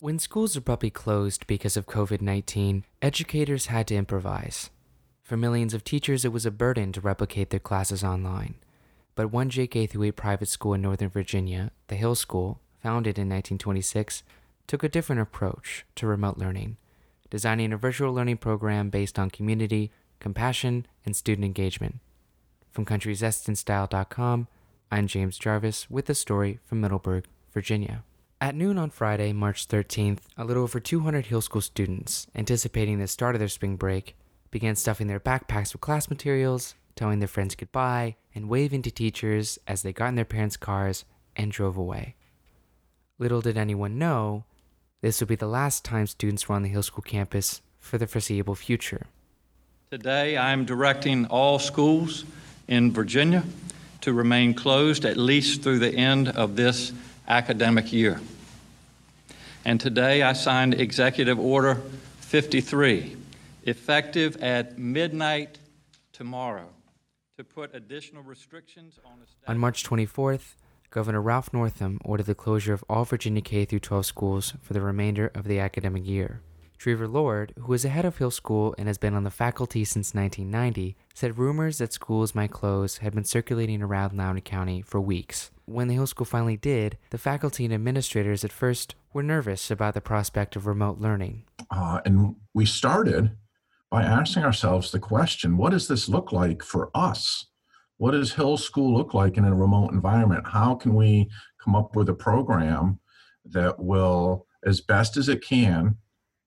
When schools abruptly closed because of COVID 19, educators had to improvise. For millions of teachers, it was a burden to replicate their classes online. But one JK through 8 private school in Northern Virginia, the Hill School, founded in 1926, took a different approach to remote learning, designing a virtual learning program based on community, compassion, and student engagement. From countryzestandstyle.com, I'm James Jarvis with a story from Middleburg, Virginia. At noon on Friday, March 13th, a little over 200 Hill School students, anticipating the start of their spring break, began stuffing their backpacks with class materials, telling their friends goodbye, and waving to teachers as they got in their parents' cars and drove away. Little did anyone know, this would be the last time students were on the Hill School campus for the foreseeable future. Today, I am directing all schools in Virginia to remain closed at least through the end of this academic year. And today I signed Executive Order 53, effective at midnight tomorrow, to put additional restrictions on On March 24th, Governor Ralph Northam ordered the closure of all Virginia K 12 schools for the remainder of the academic year. Trevor Lord, who is the head of Hill School and has been on the faculty since 1990, said rumors that schools might close had been circulating around Loudoun County for weeks. When the Hill School finally did, the faculty and administrators at first were nervous about the prospect of remote learning. Uh, and we started by asking ourselves the question what does this look like for us? What does Hill School look like in a remote environment? How can we come up with a program that will, as best as it can,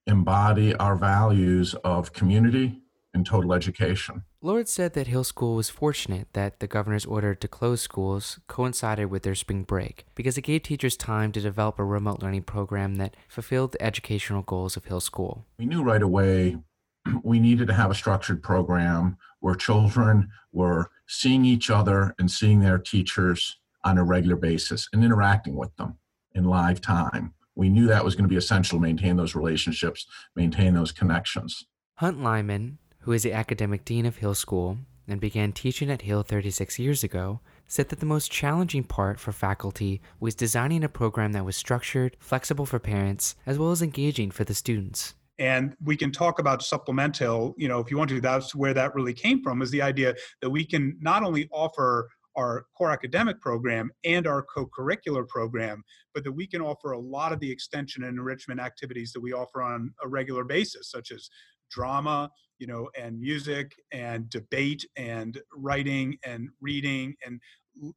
embody our values of community and total education. Lord said that Hill School was fortunate that the governor's order to close schools coincided with their spring break because it gave teachers time to develop a remote learning program that fulfilled the educational goals of Hill School. We knew right away we needed to have a structured program where children were seeing each other and seeing their teachers on a regular basis and interacting with them in live time we knew that was going to be essential to maintain those relationships, maintain those connections. Hunt Lyman, who is the academic dean of Hill School and began teaching at Hill 36 years ago, said that the most challenging part for faculty was designing a program that was structured, flexible for parents, as well as engaging for the students. And we can talk about supplemental, you know, if you want to, that's where that really came from, is the idea that we can not only offer our core academic program and our co-curricular program, but that we can offer a lot of the extension and enrichment activities that we offer on a regular basis, such as drama, you know, and music and debate and writing and reading and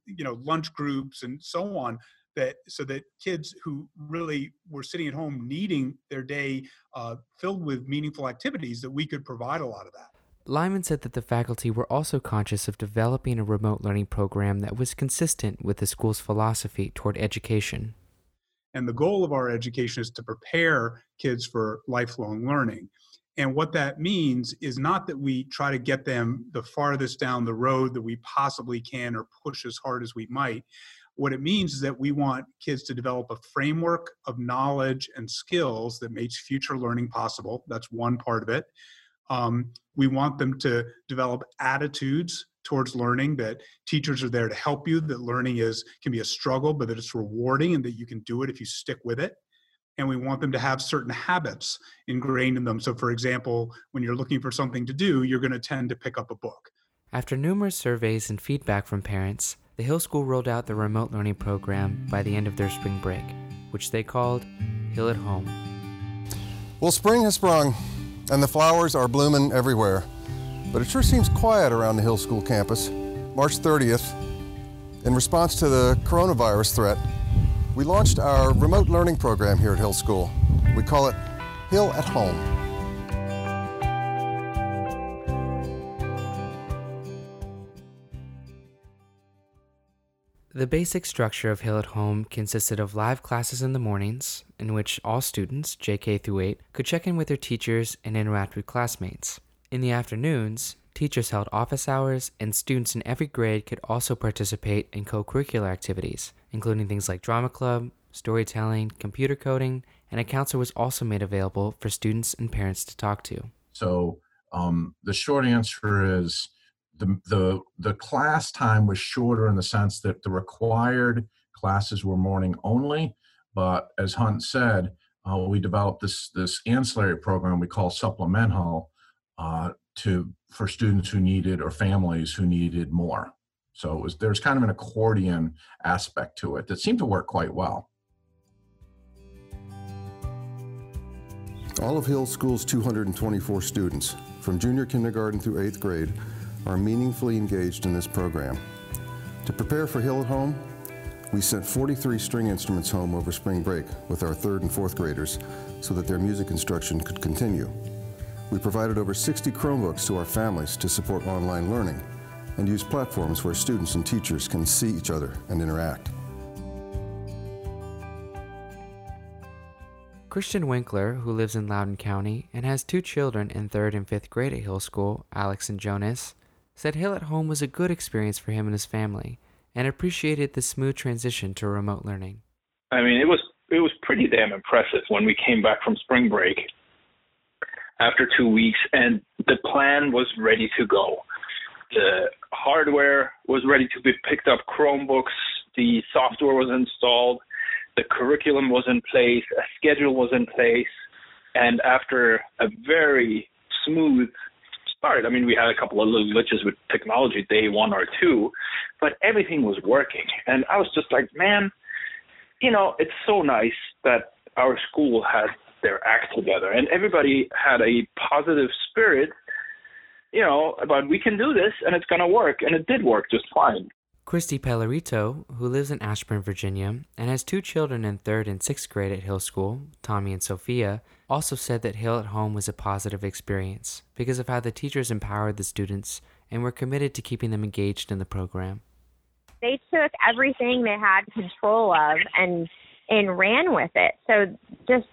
you know lunch groups and so on that so that kids who really were sitting at home needing their day uh, filled with meaningful activities that we could provide a lot of that Lyman said that the faculty were also conscious of developing a remote learning program that was consistent with the school's philosophy toward education. And the goal of our education is to prepare kids for lifelong learning. And what that means is not that we try to get them the farthest down the road that we possibly can or push as hard as we might. What it means is that we want kids to develop a framework of knowledge and skills that makes future learning possible. That's one part of it. Um, we want them to develop attitudes towards learning that teachers are there to help you that learning is can be a struggle but that it's rewarding and that you can do it if you stick with it and we want them to have certain habits ingrained in them so for example when you're looking for something to do you're going to tend to pick up a book after numerous surveys and feedback from parents the hill school rolled out the remote learning program by the end of their spring break which they called hill at home well spring has sprung and the flowers are blooming everywhere. But it sure seems quiet around the Hill School campus. March 30th, in response to the coronavirus threat, we launched our remote learning program here at Hill School. We call it Hill at Home. The basic structure of Hill at Home consisted of live classes in the mornings, in which all students, JK through 8, could check in with their teachers and interact with classmates. In the afternoons, teachers held office hours, and students in every grade could also participate in co curricular activities, including things like drama club, storytelling, computer coding, and a counselor was also made available for students and parents to talk to. So, um, the short answer is the, the, the class time was shorter in the sense that the required classes were morning only. But as Hunt said, uh, we developed this this ancillary program we call supplemental uh, to for students who needed or families who needed more. So was there's kind of an accordion aspect to it that seemed to work quite well. Olive Hill School's 224 students, from junior kindergarten through eighth grade, are meaningfully engaged in this program. To prepare for Hill at Home, we sent 43 string instruments home over spring break with our third and fourth graders so that their music instruction could continue. We provided over 60 Chromebooks to our families to support online learning and use platforms where students and teachers can see each other and interact. Christian Winkler, who lives in Loudoun County and has two children in third and fifth grade at Hill School, Alex and Jonas, said Hill at Home was a good experience for him and his family and appreciated the smooth transition to remote learning. I mean, it was it was pretty damn impressive when we came back from spring break after two weeks, and the plan was ready to go. The hardware was ready to be picked up, Chromebooks, the software was installed, the curriculum was in place, a schedule was in place, and after a very smooth start, I mean, we had a couple of little glitches with technology day one or two, but everything was working. And I was just like, man, you know, it's so nice that our school had act together and everybody had a positive spirit, you know, about we can do this and it's going to work. And it did work just fine. Christy Pellerito, who lives in Ashburn, Virginia, and has two children in third and sixth grade at Hill School, Tommy and Sophia, also said that Hill at Home was a positive experience because of how the teachers empowered the students and were committed to keeping them engaged in the program. They took everything they had control of and and ran with it. So just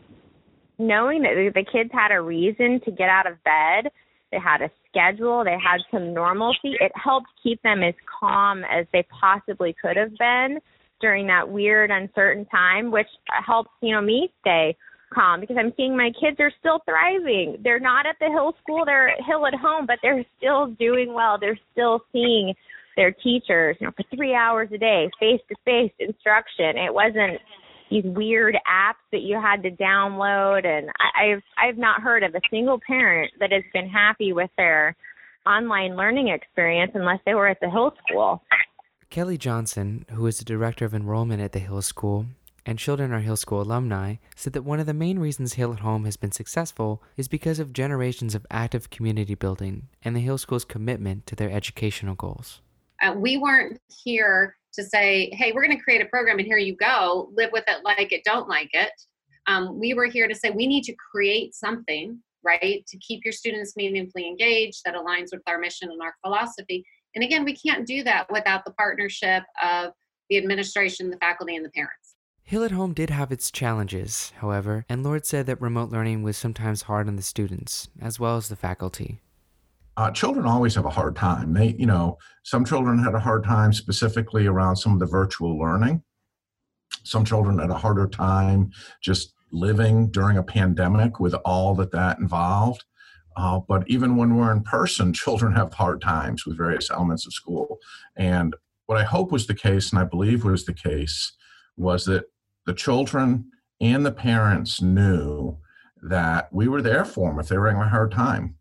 knowing that the kids had a reason to get out of bed they had a schedule, they had some normalcy. It helped keep them as calm as they possibly could have been during that weird, uncertain time, which helps, you know, me stay calm because I'm seeing my kids are still thriving. They're not at the Hill School, they're at Hill at home, but they're still doing well. They're still seeing their teachers, you know, for three hours a day, face to face instruction. It wasn't these weird apps that you had to download and I, I've I've not heard of a single parent that has been happy with their online learning experience unless they were at the Hill School. Kelly Johnson, who is the director of enrollment at the Hill School and Children Are Hill School alumni, said that one of the main reasons Hill at Home has been successful is because of generations of active community building and the Hill School's commitment to their educational goals. Uh, we weren't here to say, hey, we're going to create a program and here you go, live with it, like it, don't like it. Um, we were here to say we need to create something, right, to keep your students meaningfully engaged that aligns with our mission and our philosophy. And again, we can't do that without the partnership of the administration, the faculty, and the parents. Hill at Home did have its challenges, however, and Lord said that remote learning was sometimes hard on the students as well as the faculty uh, children always have a hard time. They, you know, some children had a hard time specifically around some of the virtual learning. Some children had a harder time just living during a pandemic with all that that involved. Uh, but even when we're in person, children have hard times with various elements of school. And what I hope was the case, and I believe was the case, was that the children and the parents knew that we were there for them if they were having a hard time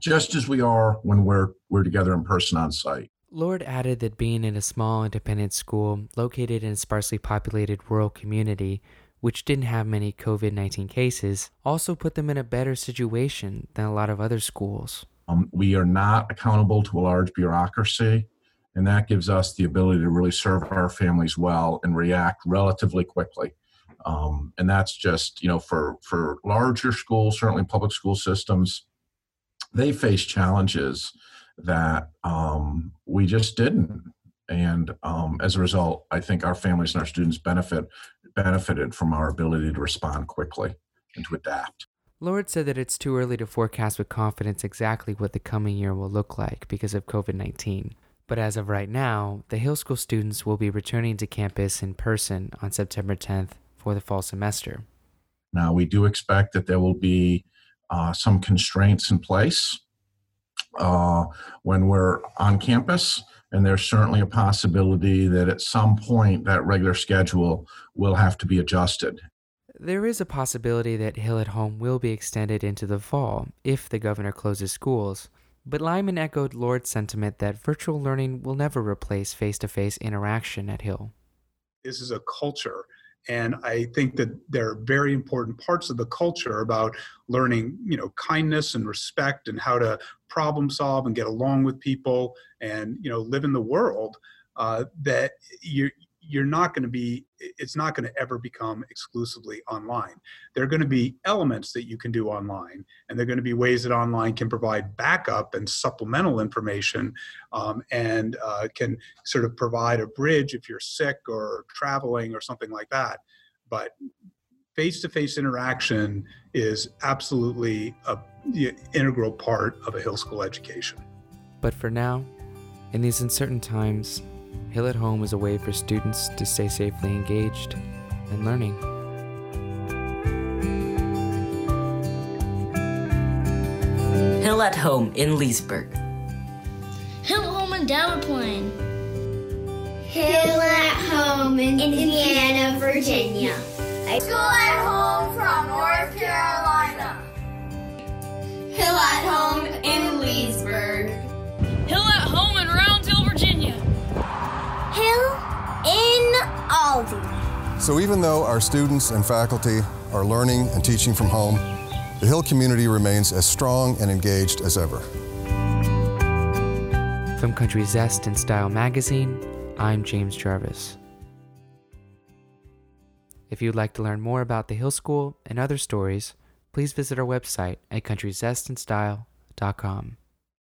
just as we are when we're we're together in person on site. Lord added that being in a small independent school located in a sparsely populated rural community, which didn't have many COVID 19 cases, also put them in a better situation than a lot of other schools. Um, we are not accountable to a large bureaucracy, and that gives us the ability to really serve our families well and react relatively quickly. Um, and that's just, you know, for, for larger schools, certainly public school systems, they face challenges that um, we just didn't. And um, as a result, I think our families and our students benefit benefited from our ability to respond quickly and to adapt. Lord said that it's too early to forecast with confidence exactly what the coming year will look like because of COVID 19. But as of right now, the Hill School students will be returning to campus in person on September 10th for the fall semester. Now, we do expect that there will be uh, some constraints in place uh, when we're on campus. And there's certainly a possibility that at some point that regular schedule will have to be adjusted. There is a possibility that Hill at Home will be extended into the fall if the governor closes schools, but Lyman echoed Lord's sentiment that virtual learning will never replace face to face interaction at Hill. This is a culture. And I think that there are very important parts of the culture about learning, you know, kindness and respect and how to problem solve and get along with people and, you know, live in the world uh, that you you're not going to be it's not going to ever become exclusively online. There are going to be elements that you can do online and there are going to be ways that online can provide backup and supplemental information um, and uh, can sort of provide a bridge if you're sick or traveling or something like that. But face-to-face interaction is absolutely a integral part of a hill school education. But for now in these uncertain times Hill at Home is a way for students to stay safely engaged and learning. Hill at Home in Leesburg. Hill at Home in Delaplane. Hill at Home in Indiana, Virginia. School at Home from North Carolina. Hill at Home in Leesburg. In Aldie. So even though our students and faculty are learning and teaching from home, the Hill community remains as strong and engaged as ever. From Country Zest and Style magazine, I'm James Jarvis. If you'd like to learn more about the Hill School and other stories, please visit our website at countryzestandstyle.com.